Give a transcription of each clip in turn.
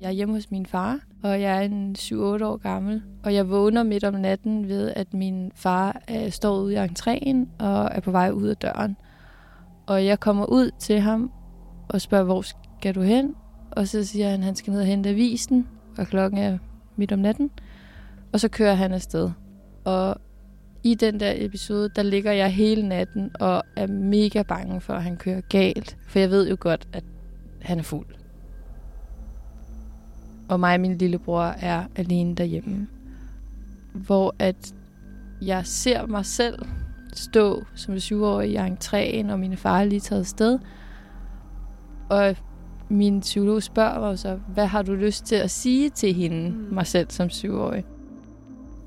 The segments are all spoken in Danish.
Jeg er hjemme hos min far, og jeg er en 7-8 år gammel. Og jeg vågner midt om natten ved, at min far øh, står ude i entréen og er på vej ud af døren. Og jeg kommer ud til ham og spørger, hvor skal du hen? Og så siger han, at han skal ned og hente avisen, og klokken er midt om natten. Og så kører han afsted. Og i den der episode, der ligger jeg hele natten og er mega bange for, at han kører galt. For jeg ved jo godt, at han er fuld. Og mig og min lillebror er alene derhjemme. Hvor at jeg ser mig selv stå som syvårig i entréen, og mine far er lige taget sted. Og min psykolog spørger mig så, hvad har du lyst til at sige til hende, mm. mig selv som syvårig?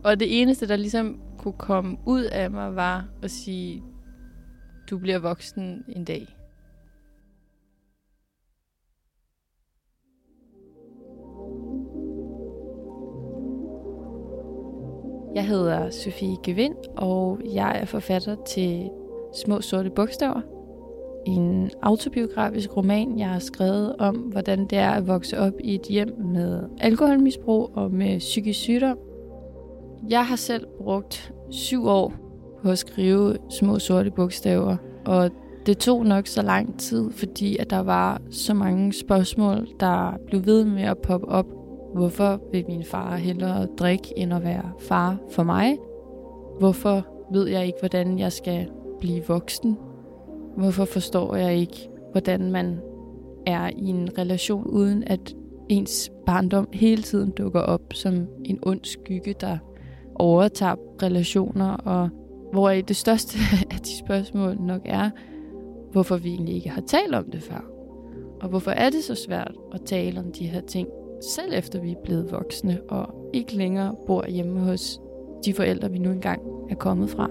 Og det eneste, der ligesom kunne komme ud af mig, var at sige, du bliver voksen en dag. Jeg hedder Sofie Gevind, og jeg er forfatter til Små Sorte Bogstaver. En autobiografisk roman, jeg har skrevet om, hvordan det er at vokse op i et hjem med alkoholmisbrug og med psykisk sygdom. Jeg har selv brugt syv år på at skrive små sorte bogstaver, og det tog nok så lang tid, fordi at der var så mange spørgsmål, der blev ved med at poppe op. Hvorfor vil min far hellere drikke, end at være far for mig? Hvorfor ved jeg ikke, hvordan jeg skal blive voksen? Hvorfor forstår jeg ikke, hvordan man er i en relation, uden at ens barndom hele tiden dukker op som en ond skygge, der overtager relationer, og hvor det største af de spørgsmål nok er, hvorfor vi egentlig ikke har talt om det før. Og hvorfor er det så svært at tale om de her ting, selv efter vi er blevet voksne og ikke længere bor hjemme hos de forældre, vi nu engang er kommet fra.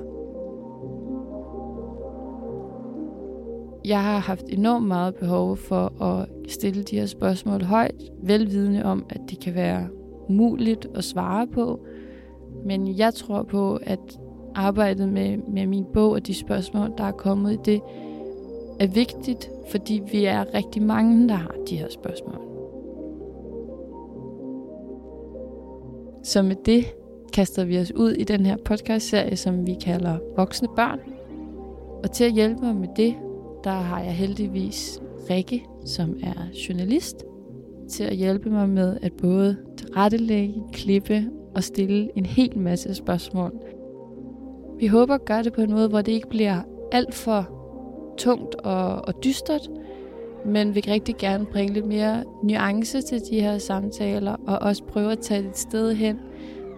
Jeg har haft enormt meget behov for at stille de her spørgsmål højt, velvidende om, at det kan være umuligt at svare på, men jeg tror på, at arbejdet med, med min bog og de spørgsmål, der er kommet i det, er vigtigt, fordi vi er rigtig mange, der har de her spørgsmål. Så med det kaster vi os ud i den her podcast-serie, som vi kalder Voksne Børn. Og til at hjælpe mig med det, der har jeg heldigvis Rikke, som er journalist, til at hjælpe mig med at både tilrettelægge, klippe og stille en hel masse spørgsmål. Vi håber at gøre det på en måde, hvor det ikke bliver alt for tungt og, og dystert, men vi kan rigtig gerne bringe lidt mere nuance til de her samtaler, og også prøve at tage et sted hen,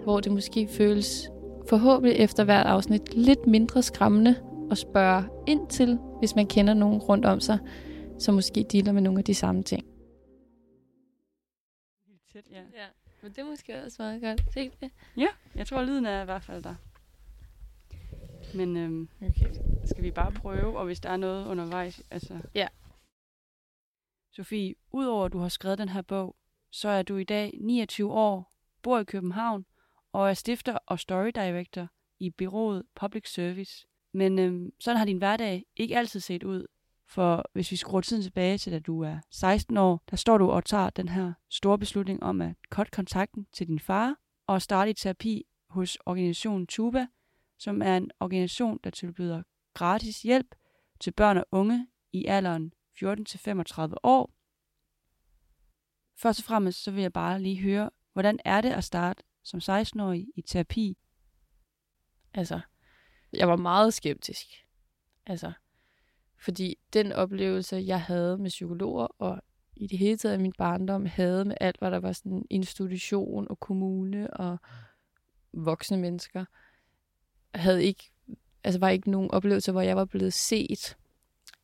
hvor det måske føles forhåbentlig efter hvert afsnit lidt mindre skræmmende at spørge ind til, hvis man kender nogen rundt om sig, som måske dealer med nogle af de samme ting. Tæt, ja. Ja. Men det er måske også meget godt. Se det. Ja, jeg tror, lyden er i hvert fald der. Men øhm, Okay. skal vi bare prøve, og hvis der er noget undervejs, altså... Ja. Sofie, udover at du har skrevet den her bog, så er du i dag 29 år, bor i København, og er stifter og story director i byrådet Public Service. Men øhm, sådan har din hverdag ikke altid set ud. For hvis vi skruer tiden tilbage til, da du er 16 år, der står du og tager den her store beslutning om at cut kontakten til din far og starte i terapi hos organisationen Tuba, som er en organisation, der tilbyder gratis hjælp til børn og unge i alderen 14-35 år. Først og fremmest så vil jeg bare lige høre, hvordan er det at starte som 16-årig i terapi? Altså, jeg var meget skeptisk. Altså, fordi den oplevelse, jeg havde med psykologer, og i det hele taget min barndom, havde med alt, hvad der var sådan institution og kommune og voksne mennesker, havde ikke, altså var ikke nogen oplevelse, hvor jeg var blevet set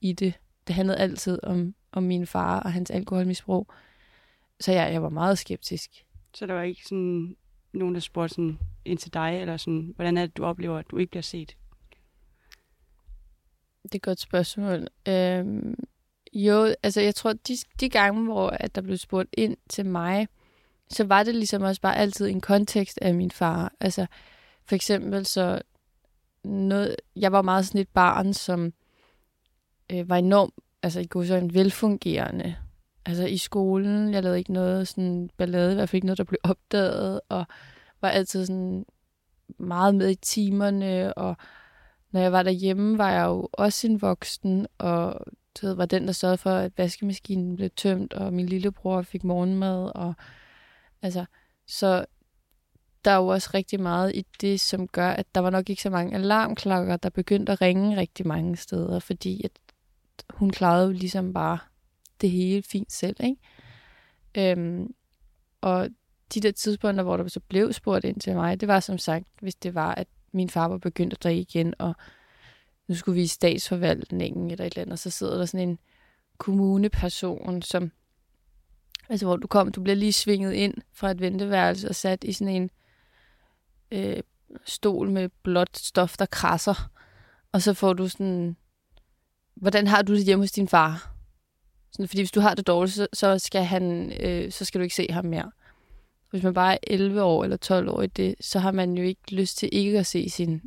i det. Det handlede altid om, om min far og hans alkoholmisbrug. Så jeg, jeg var meget skeptisk. Så der var ikke sådan nogen, der spurgte sådan ind til dig, eller sådan, hvordan er det, du oplever, at du ikke bliver set? Det er et godt spørgsmål. Øhm, jo, altså jeg tror, de, de gange, hvor at der blev spurgt ind til mig, så var det ligesom også bare altid en kontekst af min far. Altså for eksempel så noget, jeg var meget sådan et barn, som øh, var enormt, altså i god sådan velfungerende. altså i skolen. Jeg lavede ikke noget sådan ballade, i hvert fald ikke noget, der blev opdaget, og var altid sådan meget med i timerne, og når jeg var derhjemme, var jeg jo også en voksen, og du ved, var den, der sørgede for, at vaskemaskinen blev tømt, og min lillebror fik morgenmad, og altså, så der er jo også rigtig meget i det, som gør, at der var nok ikke så mange alarmklokker, der begyndte at ringe rigtig mange steder, fordi at hun klarede jo ligesom bare det hele fint selv, ikke? Øhm, og de der tidspunkter, hvor der så blev spurgt ind til mig, det var som sagt, hvis det var, at min far var begyndt at drikke igen, og nu skulle vi i statsforvaltningen eller et eller andet, så sidder der sådan en kommuneperson, som altså hvor du kom, du bliver lige svinget ind fra et venteværelse og sat i sådan en øh, stol med blåt stof, der krasser. Og så får du sådan, hvordan har du det hjemme hos din far? Sådan, fordi hvis du har det dårligt, så, så, skal han, øh, så skal du ikke se ham mere. Hvis man bare er 11 år eller 12 år i det, så har man jo ikke lyst til ikke at se sin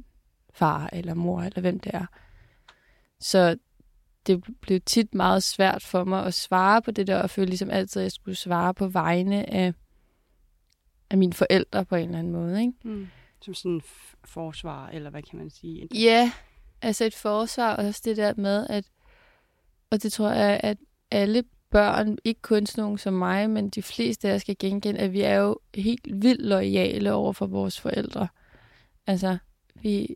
far eller mor, eller hvem det er. Så det blev tit meget svært for mig at svare på det der, og føle ligesom altid, at jeg skulle svare på vegne af, af mine forældre på en eller anden måde. Ikke? Mm. Som sådan en forsvar, eller hvad kan man sige? Ja, altså et forsvar, og også det der med, at, og det tror jeg, at alle børn, ikke kun sådan nogen som mig, men de fleste af os skal genkende, at vi er jo helt vildt lojale over for vores forældre. Altså, vi,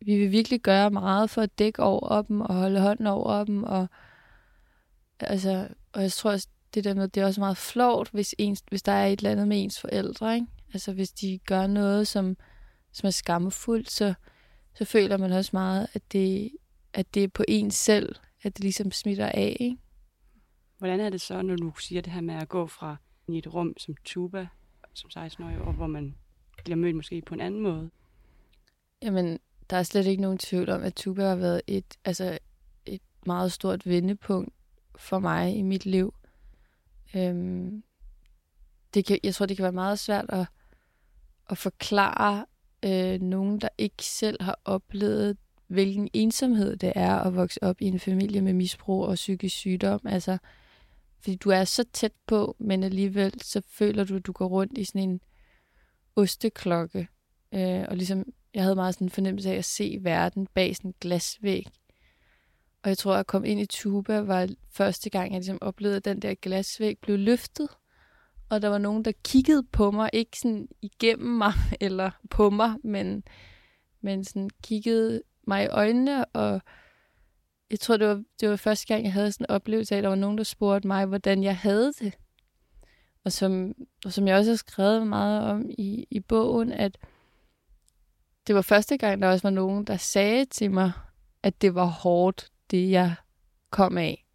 vi vil virkelig gøre meget for at dække over dem og holde hånden over dem. Og, altså, og jeg tror også, det der med, det er også meget flot, hvis, ens, hvis der er et eller andet med ens forældre. Ikke? Altså hvis de gør noget, som, som er skammefuldt, så, så føler man også meget, at det, at det er på en selv, at det ligesom smitter af. Ikke? Hvordan er det så, når du siger det her med at gå fra i et rum som tuba, som 16-årig, og hvor man bliver mødt måske på en anden måde? Jamen, der er slet ikke nogen tvivl om, at tuba har været et, altså et meget stort vendepunkt for mig i mit liv. Øhm, det kan, jeg tror, det kan være meget svært at, at forklare øh, nogen, der ikke selv har oplevet, hvilken ensomhed det er at vokse op i en familie med misbrug og psykisk sygdom. Altså, fordi du er så tæt på, men alligevel så føler du, at du går rundt i sådan en osteklokke. Øh, og ligesom, jeg havde meget sådan en fornemmelse af at se verden bag sådan en glasvæg. Og jeg tror, at komme ind i Tuba var første gang, jeg ligesom oplevede, at den der glasvæg blev løftet. Og der var nogen, der kiggede på mig, ikke sådan igennem mig eller på mig, men, men sådan kiggede mig i øjnene og jeg tror, det var, det var første gang, jeg havde sådan en oplevelse af, at der var nogen, der spurgte mig, hvordan jeg havde det. Og som, og som jeg også har skrevet meget om i, i bogen, at det var første gang, der også var nogen, der sagde til mig, at det var hårdt, det jeg kom af.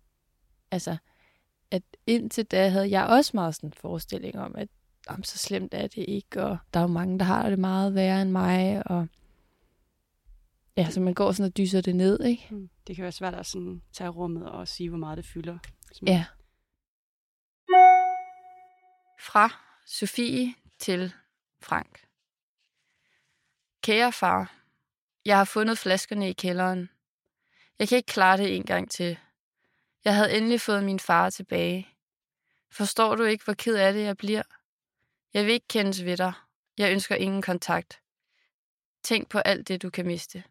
Altså, indtil da havde jeg også meget sådan en forestilling om, at om så slemt er det ikke, og der er jo mange, der har det meget værre end mig, og Ja, så man går sådan og dyser det ned, ikke? Mm. Det kan være svært at sådan tage rummet og sige, hvor meget det fylder. Ja. Fra Sofie til Frank. Kære far, jeg har fundet flaskerne i kælderen. Jeg kan ikke klare det en gang til. Jeg havde endelig fået min far tilbage. Forstår du ikke, hvor ked af det jeg bliver? Jeg vil ikke kendes ved dig. Jeg ønsker ingen kontakt. Tænk på alt det, du kan miste.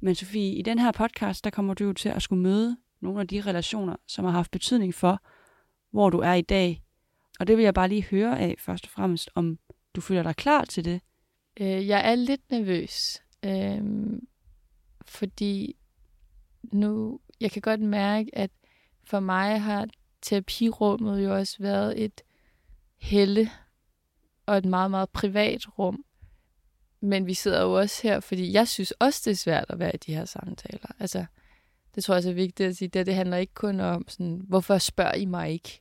Men Sofie, i den her podcast, der kommer du jo til at skulle møde nogle af de relationer, som har haft betydning for, hvor du er i dag. Og det vil jeg bare lige høre af først og fremmest, om du føler dig klar til det. Øh, jeg er lidt nervøs, øh, fordi nu, jeg kan godt mærke, at for mig har terapirummet jo også været et helle og et meget, meget privat rum. Men vi sidder jo også her, fordi jeg synes også, det er svært at være i de her samtaler. Altså, det tror jeg også er vigtigt at sige. Det, det handler ikke kun om, sådan, hvorfor spørger I mig ikke?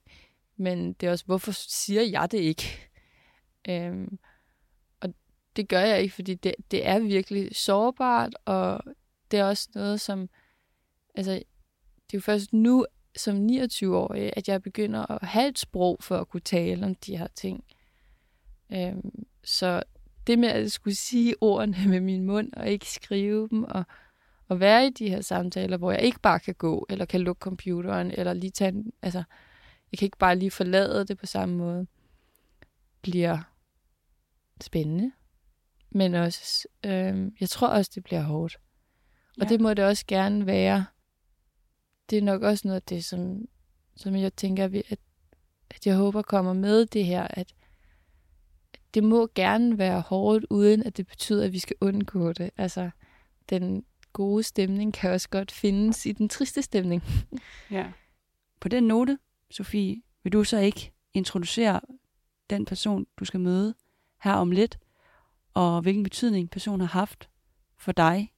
Men det er også, hvorfor siger jeg det ikke? Øhm, og det gør jeg ikke, fordi det, det er virkelig sårbart, og det er også noget, som... Altså, det er jo først nu, som 29-årig, at jeg begynder at have et sprog for at kunne tale om de her ting. Øhm, så det med at skulle sige ordene med min mund og ikke skrive dem, og, at være i de her samtaler, hvor jeg ikke bare kan gå, eller kan lukke computeren, eller lige tage en, altså, jeg kan ikke bare lige forlade det på samme måde, bliver spændende. Men også, øh, jeg tror også, det bliver hårdt. Og Ja. det må det også gerne være. Det er nok også noget af det, som, som jeg tænker, at, at jeg håber kommer med det her, at det må gerne være hårdt, uden at det betyder, at vi skal undgå det. Altså, den gode stemning kan også godt findes i den triste stemning. Ja. På den note, Sofie, vil du så ikke introducere den person, du skal møde her om lidt, og hvilken betydning personen har haft for dig?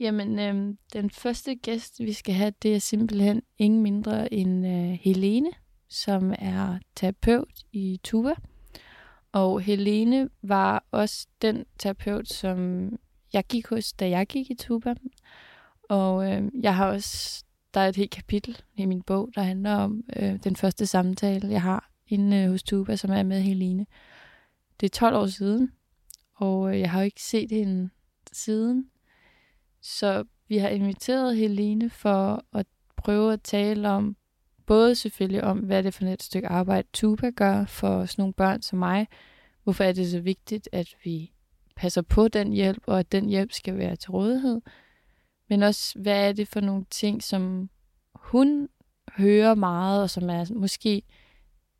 Jamen, øhm, den første gæst, vi skal have, det er simpelthen ingen mindre end øh, Helene, som er terapeut i Tuba. Og Helene var også den terapeut, som jeg gik hos, da jeg gik i Tuba. Og øh, jeg har også, der er et helt kapitel i min bog, der handler om øh, den første samtale, jeg har inde øh, hos Tuba, som er med Helene. Det er 12 år siden, og øh, jeg har jo ikke set hende siden. Så vi har inviteret Helene for at prøve at tale om, både selvfølgelig om, hvad det er for et stykke arbejde Tuba gør for sådan nogle børn som mig. Hvorfor er det så vigtigt, at vi passer på den hjælp, og at den hjælp skal være til rådighed. Men også, hvad er det for nogle ting, som hun hører meget, og som er måske...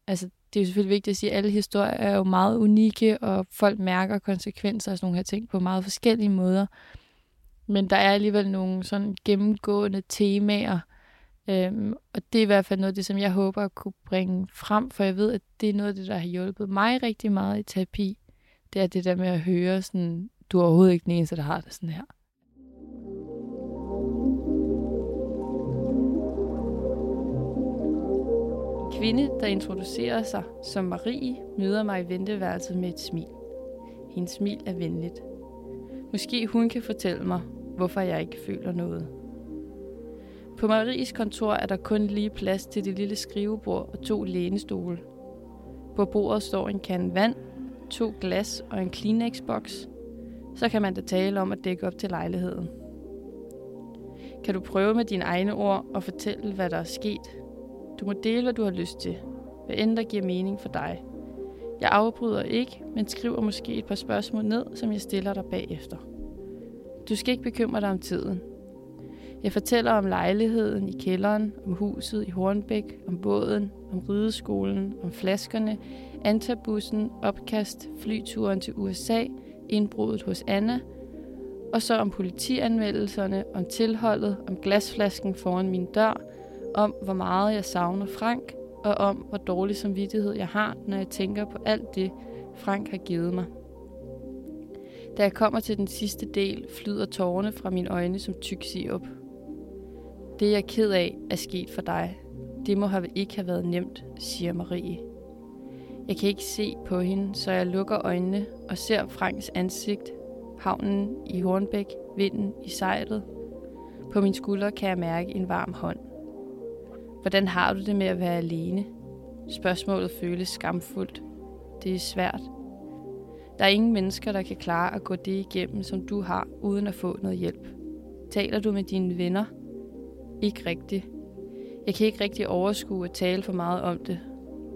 Altså, det er jo selvfølgelig vigtigt at sige, at alle historier er jo meget unikke, og folk mærker konsekvenser af sådan nogle her ting på meget forskellige måder. Men der er alligevel nogle sådan gennemgående temaer, øhm, og det er i hvert fald noget af det, som jeg håber at kunne bringe frem, for jeg ved, at det er noget af det, der har hjulpet mig rigtig meget i terapi. Det er det der med at høre sådan, du er overhovedet ikke den eneste, der har det sådan her. En kvinde, der introducerer sig som Marie, møder mig i venteværelset med et smil. Hendes smil er venligt. Måske hun kan fortælle mig, hvorfor jeg ikke føler noget. På Maries kontor er der kun lige plads til det lille skrivebord og to lænestole. På bordet står en kan vand, to glas og en Kleenex-boks. Så kan man da tale om at dække op til lejligheden. Kan du prøve med dine egne ord og fortælle, hvad der er sket? Du må dele, hvad du har lyst til. Hvad end der giver mening for dig. Jeg afbryder ikke, men skriver måske et par spørgsmål ned, som jeg stiller dig bagefter. Du skal ikke bekymre dig om tiden. Jeg fortæller om lejligheden i kælderen, om huset i Hornbæk, om båden, om rideskolen, om flaskerne, antabussen, opkast, flyturen til USA, indbruddet hos Anna, og så om politianmeldelserne, om tilholdet, om glasflasken foran min dør, om hvor meget jeg savner Frank, og om hvor dårlig samvittighed jeg har, når jeg tænker på alt det, Frank har givet mig. Da jeg kommer til den sidste del, flyder tårerne fra mine øjne som tyk sirup. Det jeg er ked af, er sket for dig. Det må have ikke have været nemt, siger Marie. Jeg kan ikke se på hende, så jeg lukker øjnene og ser Franks ansigt, havnen i Hornbæk, vinden i sejlet. På min skulder kan jeg mærke en varm hånd. Hvordan har du det med at være alene? Spørgsmålet føles skamfuldt. Det er svært. Der er ingen mennesker, der kan klare at gå det igennem, som du har, uden at få noget hjælp. Taler du med dine venner? Ikke rigtigt. Jeg kan ikke rigtig overskue at tale for meget om det.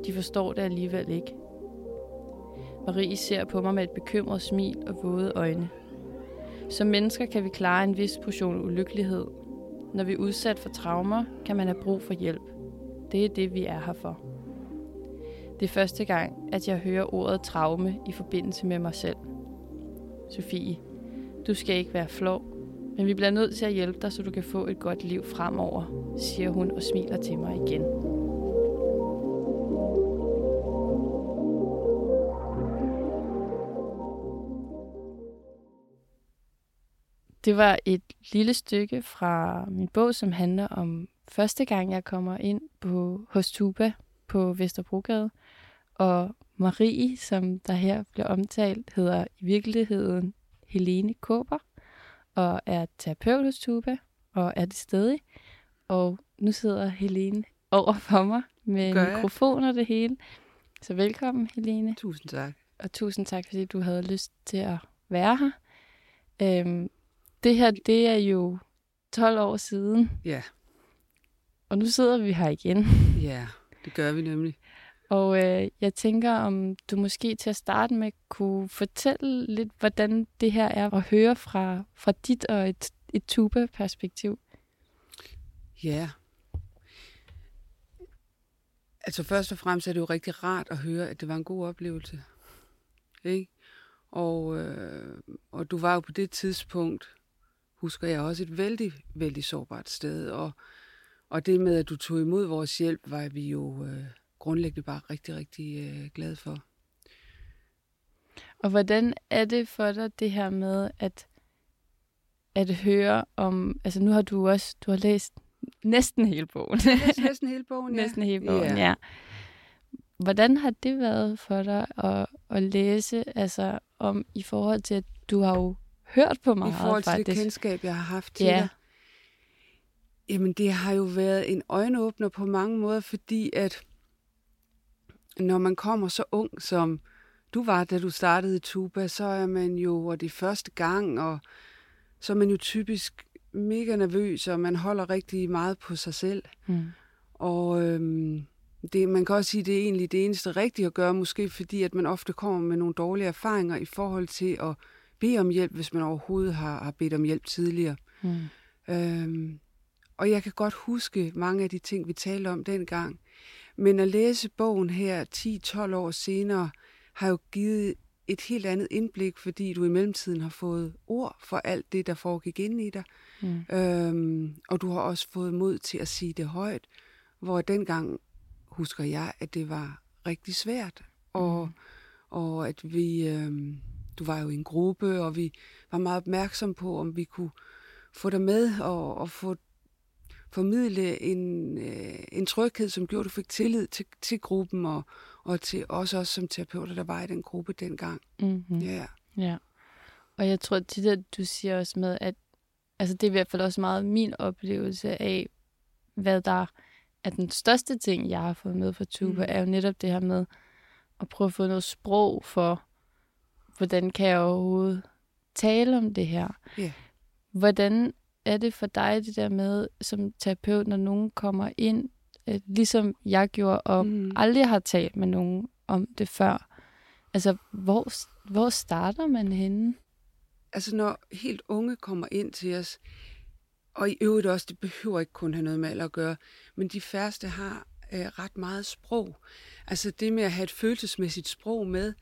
De forstår det alligevel ikke. Marie ser på mig med et bekymret smil og våde øjne. Som mennesker kan vi klare en vis portion ulykkelighed. Når vi er udsat for traumer, kan man have brug for hjælp. Det er det, vi er her for. Det er første gang, at jeg hører ordet traume i forbindelse med mig selv. Sofie, du skal ikke være flov, men vi bliver nødt til at hjælpe dig, så du kan få et godt liv fremover, siger hun og smiler til mig igen. Det var et lille stykke fra min bog, som handler om første gang, jeg kommer ind på hos Tuba på Vesterbrogade og Marie, som der her bliver omtalt, hedder i virkeligheden Helene Kåber og er terapeut hos Tuba og er det stadig. Og nu sidder Helene over for mig med Gør mikrofon og det hele. Så velkommen, Helene. Tusind tak. Og tusind tak, fordi du havde lyst til at være her. Øhm, det her, det er jo 12 år siden. Ja. Og nu sidder vi her igen. Ja, det gør vi nemlig. Og øh, jeg tænker, om du måske til at starte med kunne fortælle lidt, hvordan det her er at høre fra, fra dit og et, et tuba-perspektiv. Ja. Altså først og fremmest er det jo rigtig rart at høre, at det var en god oplevelse. Ikke? Og, øh, og du var jo på det tidspunkt, husker jeg også, et vældig, vældig sårbart sted. Og, og det med, at du tog imod vores hjælp, var vi jo... Øh, grundlæggende bare rigtig, rigtig øh, glad for. Og hvordan er det for dig, det her med at, at høre om... Altså nu har du også du har læst næsten hele bogen. Næsten hele bogen, ja. Næsten hele bogen, yeah. ja. Hvordan har det været for dig at, at læse altså, om i forhold til, at du har jo hørt på mig? faktisk? I forhold til faktisk. det kendskab, jeg har haft til ja. dig. Jamen, det har jo været en øjenåbner på mange måder, fordi at når man kommer så ung, som du var, da du startede i tuba, så er man jo, og det er første gang, og så er man jo typisk mega nervøs, og man holder rigtig meget på sig selv. Mm. Og øhm, det, man kan også sige, at det er egentlig det eneste rigtige at gøre, måske fordi, at man ofte kommer med nogle dårlige erfaringer i forhold til at bede om hjælp, hvis man overhovedet har, har bedt om hjælp tidligere. Mm. Øhm, og jeg kan godt huske mange af de ting, vi talte om dengang. Men at læse bogen her 10-12 år senere, har jo givet et helt andet indblik, fordi du i mellemtiden har fået ord for alt det, der foregik ind i dig. Mm. Øhm, og du har også fået mod til at sige det højt, hvor dengang husker jeg, at det var rigtig svært. Og, mm. og at vi, øhm, du var jo i en gruppe, og vi var meget opmærksom på, om vi kunne få dig med og, og få formidle en, øh, en tryghed, som gjorde, at du fik tillid til, til gruppen og, og til os også som terapeuter, der var i den gruppe dengang. Mm-hmm. Ja. Ja. Og jeg tror tit, at du siger også med, at altså det er i hvert fald også meget min oplevelse af, hvad der er den største ting, jeg har fået med fra Tuba, mm. er jo netop det her med at prøve at få noget sprog for, hvordan kan jeg overhovedet tale om det her? Yeah. Hvordan er det for dig, det der med som terapeut, når nogen kommer ind, øh, ligesom jeg gjorde, og mm. aldrig har talt med nogen om det før? Altså, hvor, hvor starter man henne? Altså, når helt unge kommer ind til os, og i øvrigt også, det behøver ikke kun have noget med alder at gøre, men de færreste har øh, ret meget sprog. Altså det med at have et følelsesmæssigt sprog med,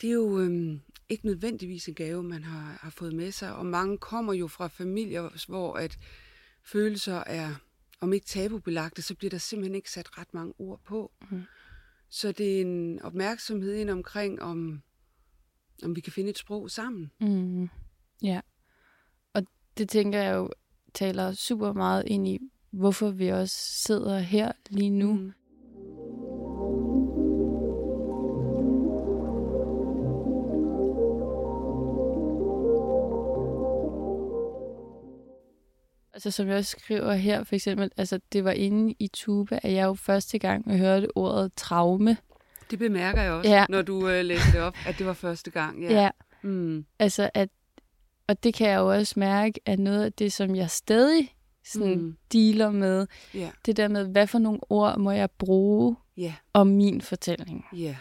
det er jo, øh, ikke nødvendigvis en gave, man har, har fået med sig. Og mange kommer jo fra familier, hvor at følelser er, om ikke tabubelagte, så bliver der simpelthen ikke sat ret mange ord på. Mm. Så det er en opmærksomhed ind omkring, om, om vi kan finde et sprog sammen. Mm. Ja, og det tænker jeg jo taler super meget ind i, hvorfor vi også sidder her lige nu. Mm. Altså som jeg skriver her for eksempel, altså det var inde i tube, at jeg jo første gang hørte ordet traume. Det bemærker jeg også, ja. når du øh, læste det op, at det var første gang. Ja. ja. Mm. Altså at, og det kan jeg jo også mærke, at noget af det, som jeg stadig sådan mm. dealer med, ja. det der med, hvad for nogle ord må jeg bruge yeah. om min fortælling. Ja.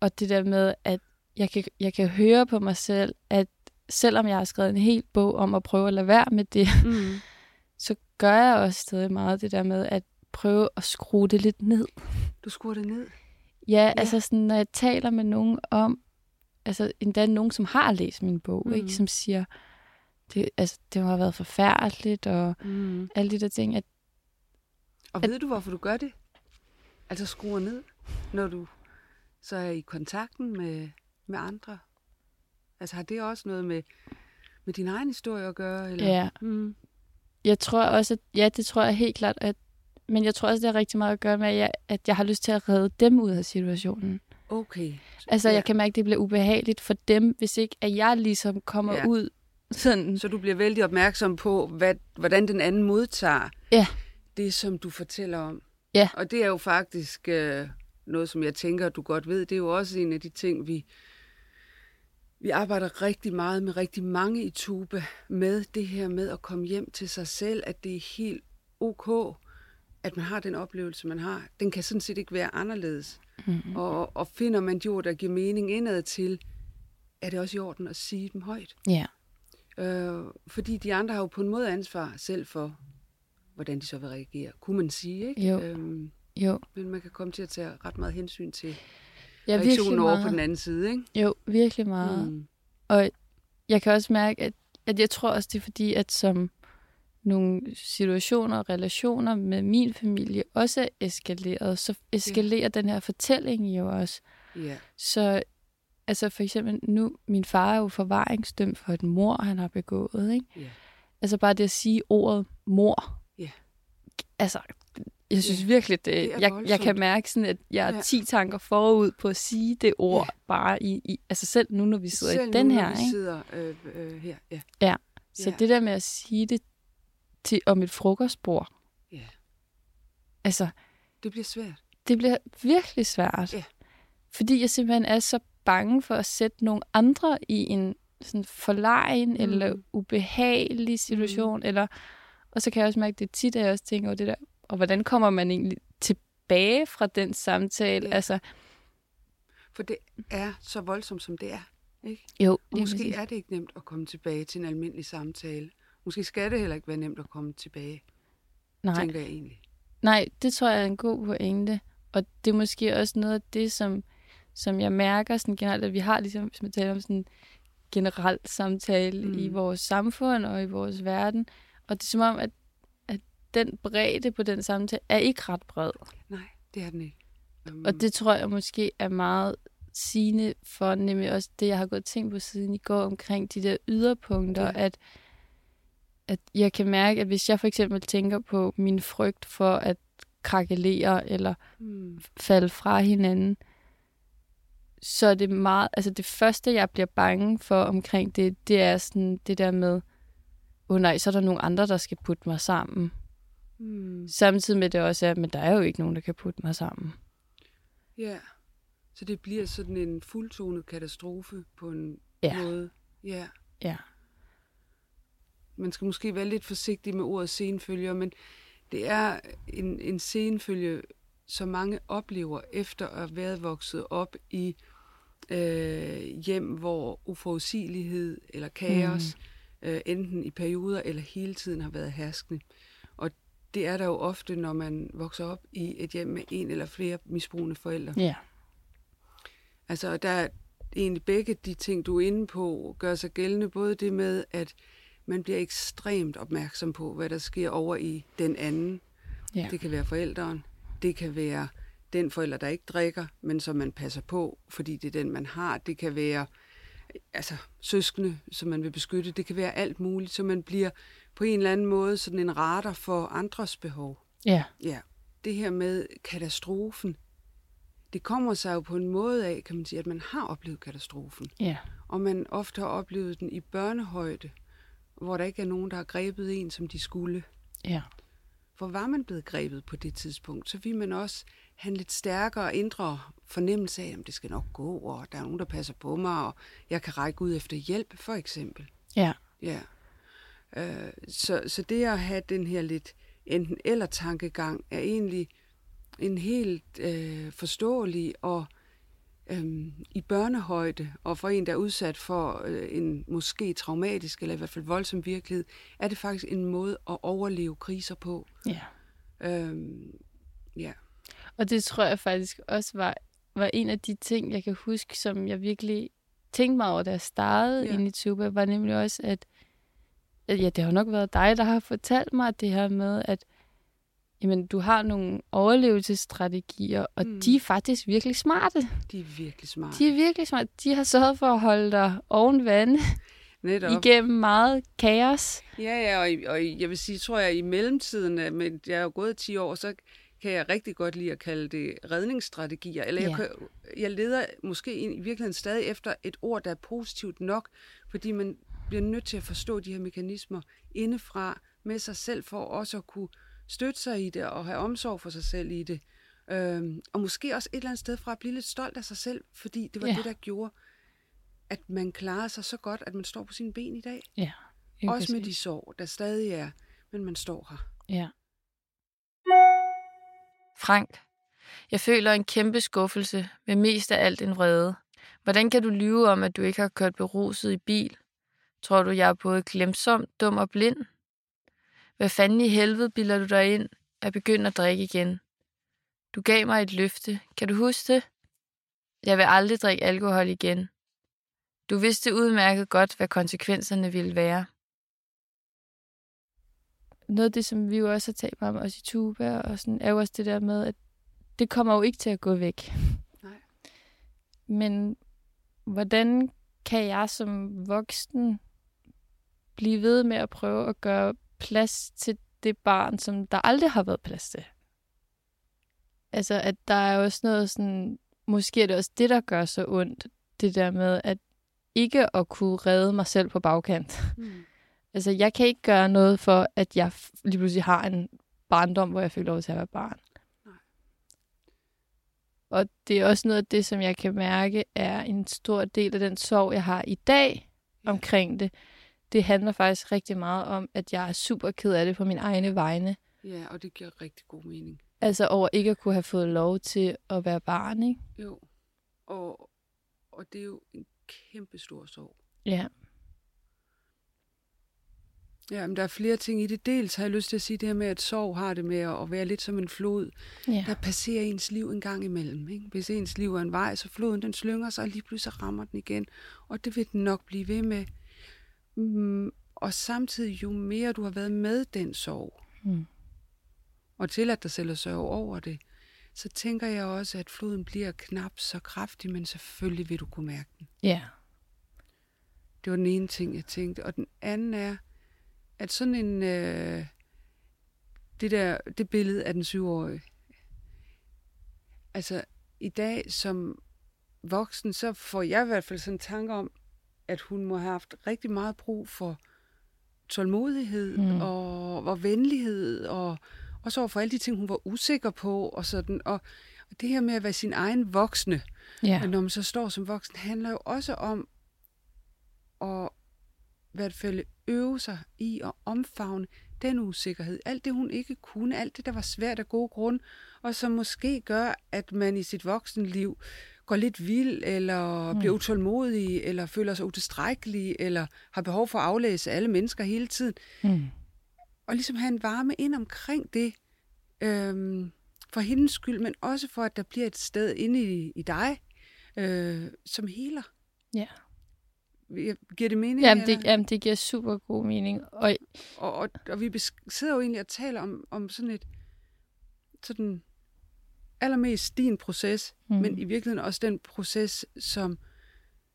Og det der med, at jeg kan, jeg kan høre på mig selv, at selvom jeg har skrevet en hel bog om at prøve at lade være med det, mm. så gør jeg også stadig meget det der med at prøve at skrue det lidt ned. Du skruer det ned? Ja, ja. altså sådan, når jeg taler med nogen om, altså endda nogen, som har læst min bog, mm. ikke, som siger, det, altså, det har været forfærdeligt, og mm. alle de der ting. At, og ved at, du, hvorfor du gør det? Altså skruer ned, når du så er i kontakten med, med andre Altså har det også noget med, med din egen historie at gøre? Eller? Ja. Mm. Jeg tror også, at, ja, det tror jeg helt klart, at, men jeg tror også, det har rigtig meget at gøre med, at jeg, at jeg har lyst til at redde dem ud af situationen. Okay. Altså, ja. jeg kan mærke, at det bliver ubehageligt for dem, hvis ikke at jeg ligesom kommer ja. ud sådan. Så du bliver vældig opmærksom på, hvad, hvordan den anden modtager ja. det, som du fortæller om. Ja. Og det er jo faktisk øh, noget, som jeg tænker, du godt ved. Det er jo også en af de ting, vi, arbejder rigtig meget med rigtig mange i Tuba med det her med at komme hjem til sig selv, at det er helt ok, at man har den oplevelse, man har. Den kan sådan set ikke være anderledes. Mm-hmm. Og, og finder man de ord, der giver mening indad til, er det også i orden at sige dem højt. Ja. Øh, fordi de andre har jo på en måde ansvar selv for, hvordan de så vil reagere. Kunne man sige, ikke? Jo. Øhm, Jo. men man kan komme til at tage ret meget hensyn til Ja, reaktionen over på den anden side, ikke? Jo, virkelig meget. Mm. Og jeg kan også mærke, at, at jeg tror også, det er fordi, at som nogle situationer og relationer med min familie også er eskaleret, så eskalerer ja. den her fortælling jo også. Ja. Så altså for eksempel nu, min far er jo forvaringsdømt for et mor, han har begået. Ikke? Ja. Altså bare det at sige ordet mor. Ja. Altså, jeg synes Ja, virkelig, det, det jeg, jeg kan mærke sådan, at jeg er Ja. 10 tanker forud på at sige det ord, Ja. bare i, i, altså selv nu, når vi sidder Selv i den nu, her, ikke? sidder øh, øh, her, ja. Så Ja. det der med at sige det til, om et frokostbord, ja. altså, Det bliver svært. det bliver virkelig svært. Ja. Fordi jeg simpelthen er så bange for at sætte nogle andre i en sådan forlegen mm. eller ubehagelig situation. Mm. Eller, og så kan jeg også mærke, det er tit, at jeg også tænker over det der, og hvordan kommer man egentlig tilbage fra den samtale? Ja. Altså, For det er så voldsomt, som det er. Ikke? jo, Og måske præcis. er det ikke nemt at komme tilbage til en almindelig samtale. Måske skal det heller ikke være nemt at komme tilbage, Nej. tænker jeg egentlig. Nej, det tror jeg er en god pointe. Og det er måske også noget af det, som, som jeg mærker sådan generelt, at vi har, ligesom, hvis man taler om sådan en generel samtale mm. i vores samfund og i vores verden. Og det er som om, at den bredde på den samtale er ikke ret bred. Nej, det er den ikke. Um, Og det tror jeg måske er meget sigende for nemlig også det, jeg har gået tænkt på siden i går omkring de der yderpunkter, ja. at, at jeg kan mærke, at hvis jeg for eksempel tænker på min frygt for at krakelere eller mm, falde fra hinanden, så er det meget, altså det første, jeg bliver bange for omkring det, det er sådan det der med, åh oh nej, så er der nogle andre, der skal putte mig sammen. Mm, Samtidig med det også er, men der er jo ikke nogen, der kan putte mig sammen. ja. Så det bliver sådan en fuldtonet katastrofe på en Ja. måde. Ja. Ja. Man skal måske være lidt forsigtig med ordet senfølger, men det er en, en senfølge, som mange oplever efter at have været vokset op i øh, hjem, hvor uforudsigelighed eller kaos, mm. øh, enten i perioder eller hele tiden har været herskende. Og det er der jo ofte, når man vokser op i et hjem med en eller flere misbrugende forældre. Ja. Altså, der er egentlig begge de ting, du er inde på, gør sig gældende. Både det med, at man bliver ekstremt opmærksom på, hvad der sker over i den anden. Ja. Det kan være forældren. Det kan være den forælder, der ikke drikker, men som man passer på, fordi det er den, man har. Det kan være altså, søskende, som man vil beskytte. Det kan være alt muligt, så man bliver på en eller anden måde sådan en radar for andres behov. Ja. Ja, det her med katastrofen, det kommer sig jo på en måde af, kan man sige, at man har oplevet katastrofen. Ja. Og man ofte har oplevet den i børnehøjde, hvor der ikke er nogen, der har grebet en, som de skulle. Ja. For var man blevet grebet på det tidspunkt, så ville man også have en lidt stærkere indre fornemmelse af, at det skal nok gå, og der er nogen, der passer på mig, og jeg kan række ud efter hjælp, for eksempel. Ja. Ja. Øh, så, så det at have den her lidt enten eller tankegang er egentlig en helt øh, forståelig og øhm, i børnehøjde, og for en, der er udsat for øh, en måske traumatisk eller i hvert fald voldsom virkelighed, er det faktisk en måde at overleve kriser på. Ja. Øhm, ja. Og det tror jeg faktisk også var, var en af de ting, jeg kan huske, som jeg virkelig tænkte mig over, da jeg startede Ja. ind i Tuba, var nemlig også, at ja, det har nok været dig, der har fortalt mig det her med, at jamen, du har nogle overlevelsesstrategier, og Mm. de er faktisk virkelig smarte. De er virkelig smarte. De er virkelig smarte. De har sørget for at holde dig oven vande Netop. igennem meget kaos. Ja, ja, og, og jeg vil sige, tror jeg, i mellemtiden, øh, men jeg er jo gået 10 år, så kan jeg rigtig godt lide at kalde det redningsstrategier. Eller jeg, Ja. kan, jeg leder måske i virkeligheden stadig efter et ord, der er positivt nok, fordi man bliver nødt til at forstå de her mekanismer indefra med sig selv, for også at kunne støtte sig i det og have omsorg for sig selv i det. Øhm, og måske også et eller andet sted fra at blive lidt stolt af sig selv, fordi det var Ja. det, der gjorde, at man klarer sig så godt, at man står på sine ben i dag. Ja. Også med de sår, der stadig er, men man står her. Ja. Frank, jeg føler en kæmpe skuffelse, med mest af alt en vrede. Hvordan kan du lyve om, at du ikke har kørt beruset i bil? Tror du, jeg er både glemsom, dum og blind? Hvad fanden i helvede bilder du dig ind at begynde at drikke igen? Du gav mig et løfte. Kan du huske det? Jeg vil aldrig drikke alkohol igen. Du vidste udmærket godt, hvad konsekvenserne ville være. Noget af det, som vi jo også har talt om, også i Tuba, og sådan, er jo også det der med, at det kommer jo ikke til at gå væk. Nej. Men hvordan kan jeg som voksen blive ved med at prøve at gøre plads til det barn, som der aldrig har været plads til? Altså, at der er også noget sådan, måske er det også det, der gør så ondt, det der med, at ikke at kunne redde mig selv på bagkant. Mm. Altså, jeg kan ikke gøre noget for, at jeg lige pludselig har en barndom, hvor jeg føler lov til at være barn. Nej. Og det er også noget af det, som jeg kan mærke, er en stor del af den sorg, jeg har i dag omkring det. Det handler faktisk rigtig meget om, at jeg er super ked af det på min egne vegne. Ja, og det giver rigtig god mening. Altså over ikke at kunne have fået lov til at være barn, ikke? Jo. Og, og det er jo en kæmpe stor sorg. Ja. Ja, men der er flere ting i det. Dels har jeg lyst til at sige det her med, at sorg har det med at være lidt som en flod. Ja. Der passerer ens liv en gang imellem. Ikke? Hvis ens liv er en vej, så floden den slynger sig, og lige pludselig rammer den igen. Og det vil den nok blive ved med. Mm, og samtidig, jo mere du har været med den sorg, Mm. og tilladt dig selv at sørge over det, så tænker jeg også, at floden bliver knap så kraftig, men selvfølgelig vil du kunne mærke den. Ja. Det var den ene ting, jeg tænkte. Og den anden er, at sådan en... Øh, det der, det billede af den syvårige. Altså, i dag som voksen, så får jeg i hvert fald sådan en tanke om, at hun må have haft rigtig meget brug for tålmodighed Mm. og, og venlighed, og også over for alle de ting, hun var usikker på, og sådan. Og, og det her med at være sin egen voksne, Ja. når man så står som voksen, handler jo også om at i hvert fald øve sig i at omfavne den usikkerhed. Alt det, hun ikke kunne, alt det, der var svært af gode grund, og som måske gør, at man i sit voksenliv går lidt vild, eller Mm. bliver utålmodig, eller føler sig utilstrækkelig, eller har behov for at aflæse alle mennesker hele tiden. Mm. Og ligesom have en varme ind omkring det, øhm, for hendes skyld, men også for, at der bliver et sted inde i, i dig, øh, som heler. Ja. Jeg- Giver det mening? Jamen, det, eller? jamen, det giver super god mening. Og Og, og, og vi sidder jo egentlig og taler om, om sådan et sådan allermest din proces, Mm. men i virkeligheden også den proces, som,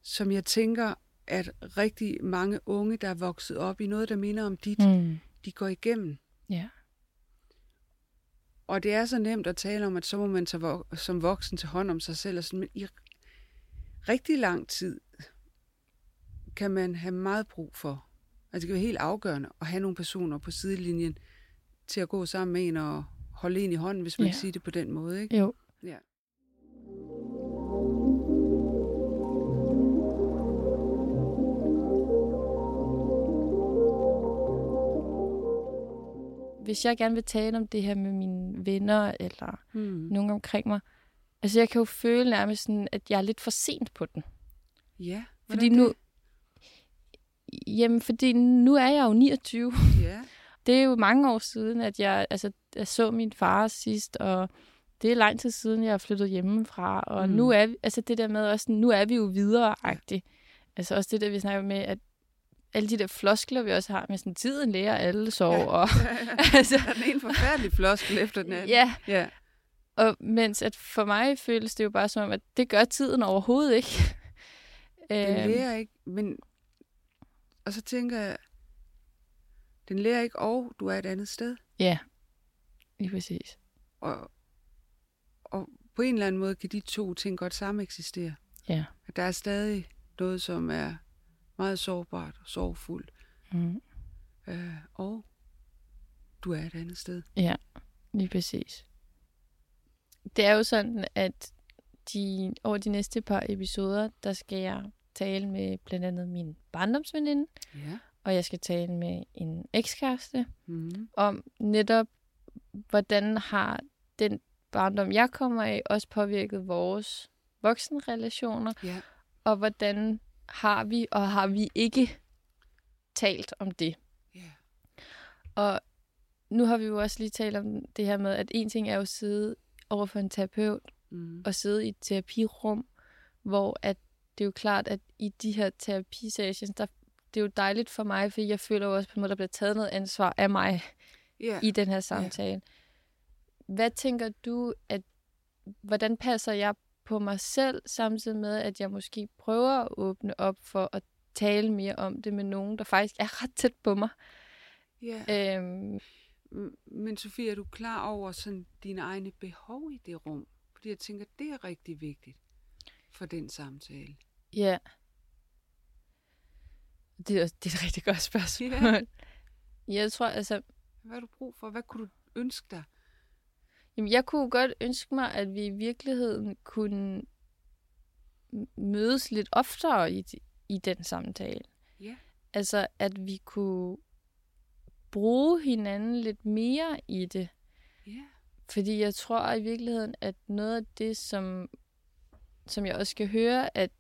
som jeg tænker, at rigtig mange unge, der er vokset op i noget, der minder om dit, mm. de går igennem. Ja. Og det er så nemt at tale om, at så må man tage vok- som voksen tage hånd om sig selv, og sådan, men i rigtig lang tid kan man have meget brug for, altså det kan være helt afgørende at have nogle personer på sidelinjen til at gå sammen med en og holde en i hånden, hvis man Ja. siger det på den måde. Ikke? Jo. Ja. Hvis jeg gerne vil tale om det her med mine venner eller Hmm. nogen omkring mig, altså jeg kan jo føle nærmest sådan, at jeg er lidt for sent på den. Ja. Fordi hvordan nu, jamen, fordi nu er jeg jo 29. det? Ja. Det er jo mange år siden, at jeg, altså, jeg så min far sidst, og det er lang tid siden, jeg er flyttet hjemmefra. Og mm. Nu er vi, altså det der med også, nu er vi jo videre -agtigt. Altså også det der, vi snakker med, at alle de der floskler, vi også har med sådan, tiden lærer alle sove. Ja. Og, altså, Der er den ene forfærdelig floskel efter den anden. ja, ja. og mens at for mig føles det jo bare som om, at det gør tiden overhovedet ikke. Den Øhm, lærer ikke, men... Og så tænker jeg, den lærer ikke, og du er et andet sted. Ja, lige præcis. Og, og på en eller anden måde kan de to ting godt sammen eksistere. Ja. At der er stadig noget, som er meget sårbart og sorgfuldt. Mm. Øh, og du er et andet sted. Ja, lige præcis. Det er jo sådan, at de, over de næste par episoder, der skal jeg tale med blandt andet min barndomsveninde, Ja. Og jeg skal tale med en ekskæreste Mm. om netop, hvordan har den barndom, jeg kommer af, også påvirket vores voksenrelationer, Ja. og hvordan har vi og har vi ikke talt om det. Ja. Og nu har vi jo også lige talt om det her med, at en ting er jo at sidde over for en terapeut Mm. og sidde i et terapirum, hvor at det er jo klart, at i de her terapisessions, der, det er jo dejligt for mig, fordi jeg føler jo også på en måde, der bliver taget noget ansvar af mig Ja. i den her samtale. Hvad tænker du, at hvordan passer jeg på mig selv, samtidig med, at jeg måske prøver at åbne op for at tale mere om det med nogen, der faktisk er ret tæt på mig? ja. Øhm, Men Sofie, er du klar over sådan dine egne behov i det rum? Fordi jeg tænker, det er rigtig vigtigt for den samtale. ja. Det er, det er et rigtig godt spørgsmål. Ja. Jeg tror, altså, Hvad har du brug for? Hvad kunne du ønske dig? Jamen, jeg kunne godt ønske mig, at vi i virkeligheden kunne mødes lidt oftere i, i den samtale. Ja. Altså, at vi kunne bruge hinanden lidt mere i det. Ja. Fordi jeg tror i virkeligheden, at noget af det, som, som jeg også skal høre, at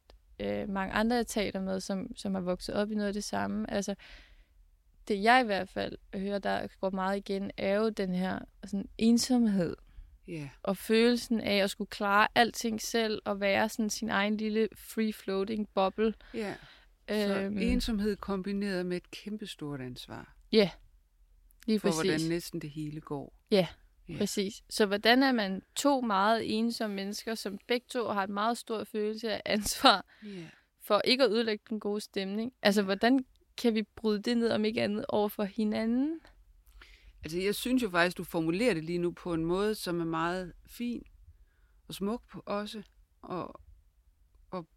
øh, mange andre jeg taler med, som, som har vokset op i noget af det samme, altså det jeg i hvert fald hører, der går meget igen, er jo den her sådan, ensomhed Ja. og følelsen af at skulle klare alting selv og være sådan sin egen lille free-floating boble. Ja. Så Øhm, ensomhed kombineret med et kæmpestort ansvar lige for, præcis. hvordan næsten det hele går. Ja, Ja. Præcis. Så hvordan er man to meget ensomme mennesker, som begge to har et meget stor følelse af ansvar Ja. for ikke at ødelægge den gode stemning? Altså, hvordan kan vi bryde det ned, om ikke andet, over for hinanden? Altså, jeg synes jo faktisk, du formulerer det lige nu på en måde, som er meget fin og smuk på også, og, og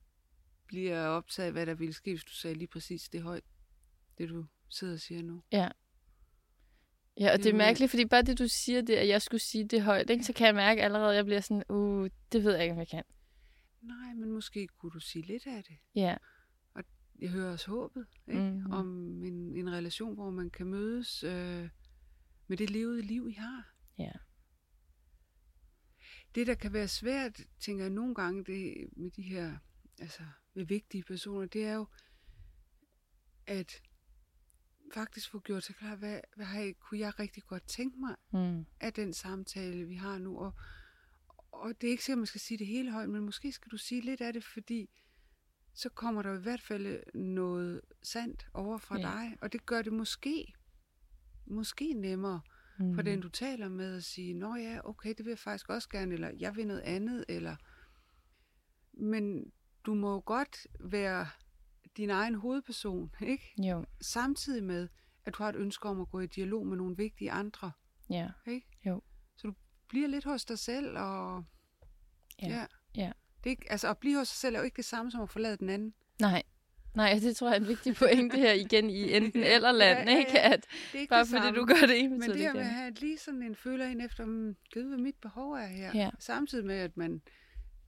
bliver optaget af, hvad der ville ske, hvis du sagde lige præcis det højt, det du sidder og siger nu. Ja, og det er Jamen- mærkeligt, fordi bare det, du siger det, at jeg skulle sige det højt, ikke? så kan jeg mærke allerede, at jeg bliver sådan, uh, det ved jeg ikke, om jeg kan. Nej, men måske kunne du sige lidt af det. Ja, Jeg hører også håbet ikke? Mhm. om en, en relation, hvor man kan mødes øh, med det levede liv, I har. ja, Det, der kan være svært, tænker jeg nogle gange, det med de her altså, med vigtige personer, det er jo, at faktisk få gjort sig klar, hvad, hvad har jeg, kunne jeg rigtig godt tænke mig mm. af den samtale, vi har nu. Og, og det er ikke sikkert, at man skal sige det hele højt, men måske skal du sige lidt af det, fordi så kommer der i hvert fald noget sandt over fra Ja. dig, og det gør det måske, måske nemmere Mm. for den, du taler med, at sige, nå ja, okay, det vil jeg faktisk også gerne, eller jeg vil noget andet, eller... Men du må jo godt være din egen hovedperson, ikke? Jo, Samtidig med, at du har et ønske om at gå i dialog med nogle vigtige andre, ja, ikke? Jo. Så du bliver lidt hos dig selv, og... Ja, ja. Det er ikke, altså, at blive hos sig selv er jo ikke det samme som at forlade den anden. nej. Nej, det tror jeg er en vigtig pointe her igen i enten eller land, Ja, ja, ikke? ja. At Det er ikke bare det fordi du gør det ene, Men det det her med at ikke have lige sådan en føler ind efter, mm, gud, hvad mit behov er her. Ja. Samtidig med, at man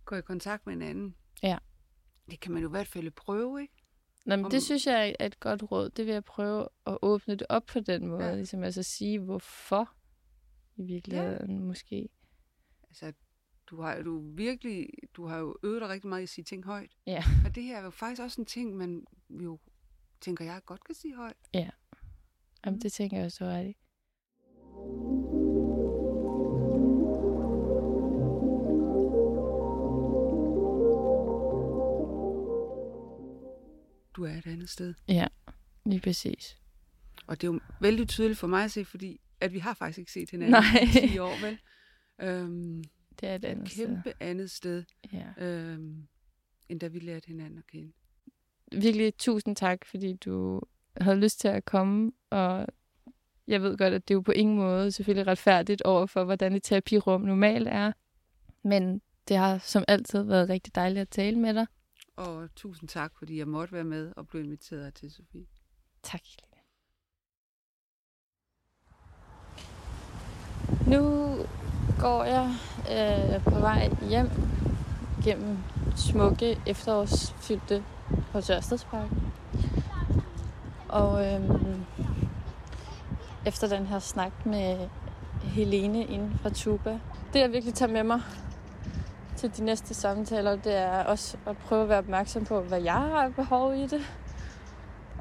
går i kontakt med en anden. Ja. Det kan man jo i hvert fald prøve, ikke? Nå, men Om- det synes jeg er et godt råd. Det vil jeg prøve at åbne det op på den måde. Ja. Ja. Ligesom altså sige, hvorfor i virkeligheden ja. måske. Altså, du har, du virkelig, du har jo øvet dig rigtig meget i at sige ting højt. Ja. Og det her er jo faktisk også en ting, man jo, tænker jeg, godt kan sige højt. Jamen, Mm. det tænker jeg også, du ret i. Du er et andet sted. Lige præcis. Og det er jo vældig tydeligt for mig at se, fordi at vi har faktisk ikke set hinanden Nej. i 10 år, vel? Øhm, Det er et et andet sted. kæmpe andet sted, Ja. øhm, end da vi lærte hinanden at kende. Virkelig tusind tak, fordi du havde lyst til at komme. Og jeg ved godt, at det er jo på ingen måde selvfølgelig retfærdigt over for, hvordan et terapirum normalt er. Men det har som altid været rigtig dejligt at tale med dig. Og tusind tak, fordi jeg måtte være med og blev inviteret til, Sofie. Tak, Helene. Nu går jeg øh, på vej hjem gennem smukke efterårsfyldte på Ørstedsparken. Og øhm, efter den her snak med Helene inden fra Tuba, det jeg virkelig tager med mig til de næste samtaler, det er også at prøve at være opmærksom på, hvad jeg har behov i det.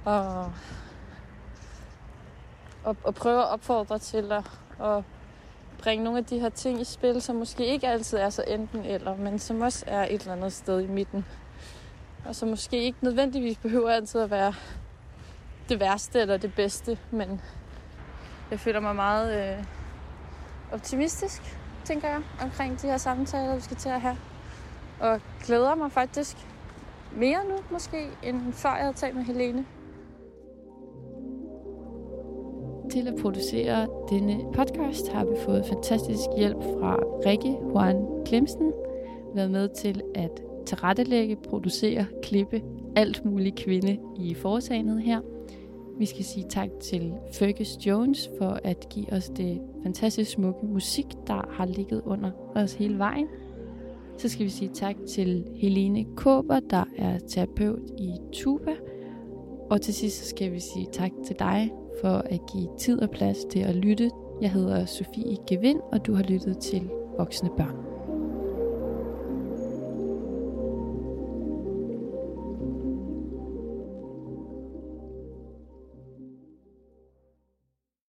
Og, og, og prøve at opfordre til at, at bringe nogle af de her ting i spil, som måske ikke altid er så enten eller, men som også er et eller andet sted i midten. Og som måske ikke nødvendigvis behøver altid at være det værste eller det bedste, men jeg føler mig meget øh, optimistisk, tænker jeg, omkring de her samtaler, vi skal til at have. Og glæder mig faktisk mere nu måske, end før jeg havde talt med Helene. Til at producere denne podcast har vi fået fantastisk hjælp fra Rikke Juan Klemsen, været med til at tilrettelægge, producere, klippe alt muligt kvinde i foretagendet her. Vi skal sige tak til Fergus Jones for at give os det fantastisk smukke musik, der har ligget under os hele vejen. Så skal vi sige tak til Helene Kåber, der er terapeut i Tuba. Og til sidst så skal vi sige tak til dig for at give tid og plads til at lytte. Jeg hedder Sofie Gevind, og du har lyttet til Voksne Børn.